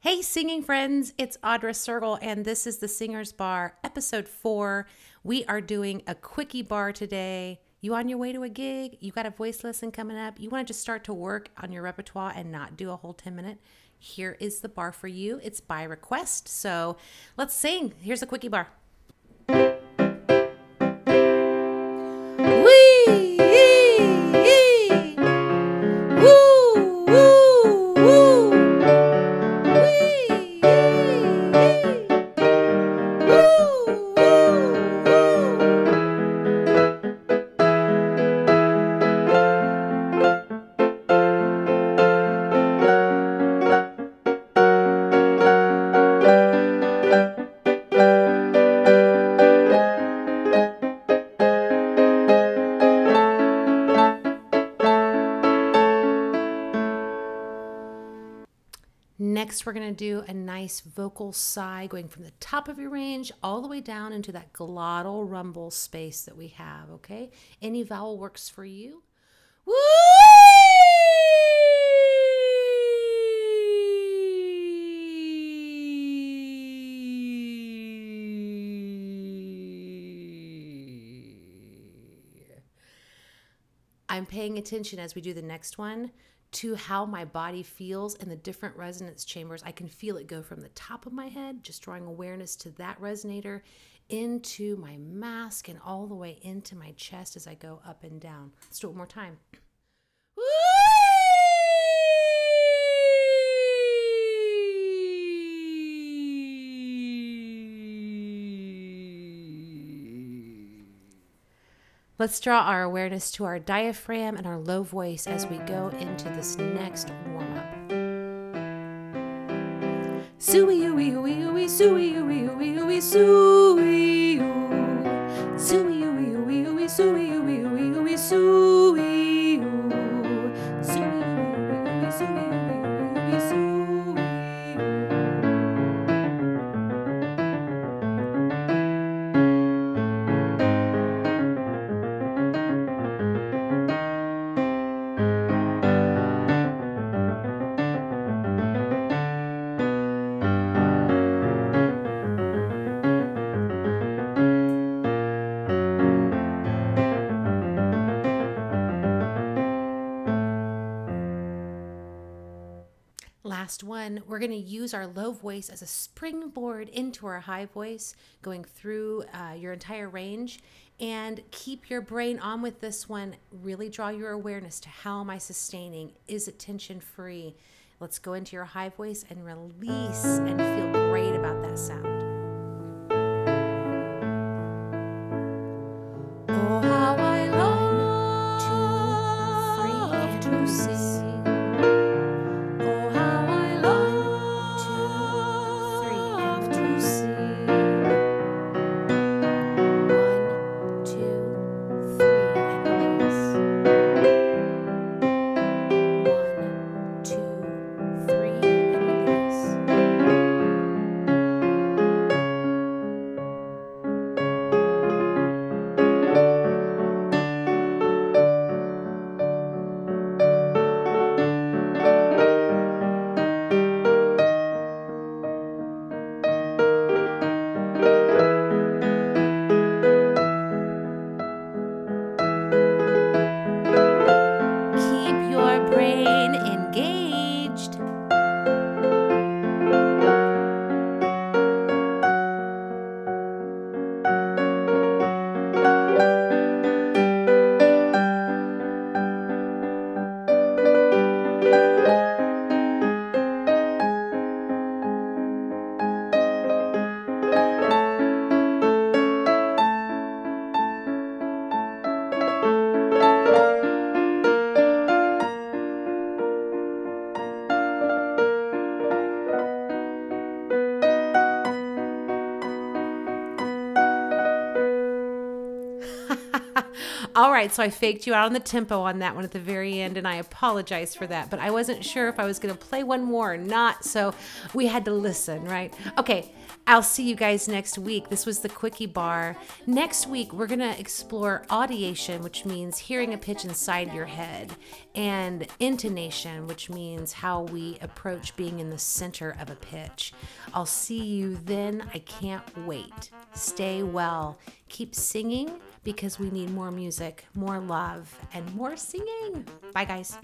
Hey, singing friends, it's Audra Sergel, and this is the Singer's Barre, episode four. We are doing a quickie barre today. You on your way to a gig? You got a voice lesson coming up? You want to just start to work on your repertoire and not do a whole 10 minute? Here is the bar for you. It's by request. So let's sing. Here's a quickie barre. Next, we're to do a nice vocal sigh going from the top of your range all the way down into that glottal rumble space that we have, okay? Any vowel works for you. Woo! I'm paying attention as we do the next one to how my body feels and the different resonance chambers. I can feel it go from the top of my head, just drawing awareness to that resonator, into my mask, and all the way into my chest as I go up and down. Let's do it one more time. Let's draw our awareness to our diaphragm and our low voice as we go into this next warm up. Suey, ooey, ooey, suey, ooey, ooey, suey, ooey, suey, ooey, suey, Last one, we're going to use our low voice as a springboard into our high voice, going through uh, your entire range. And keep your brain on with this one. Really draw your awareness to how am I sustaining? Is it tension free? Let's go into your high voice and release and feel great about that sound. Oh, how I to free and. All right, so I faked you out on the tempo on that one at the very end, and I apologize for that, but I wasn't sure if I was going to play one more or not, so we had to listen, right? Okay, I'll see you guys next week. This was the Quickie Barre. Next week, we're going to explore audiation, which means hearing a pitch inside your head, and intonation, which means how we approach being in the center of a pitch. I'll see you then. I can't wait. Stay well Keep singing because we need more music, more love, and more singing. Bye, guys.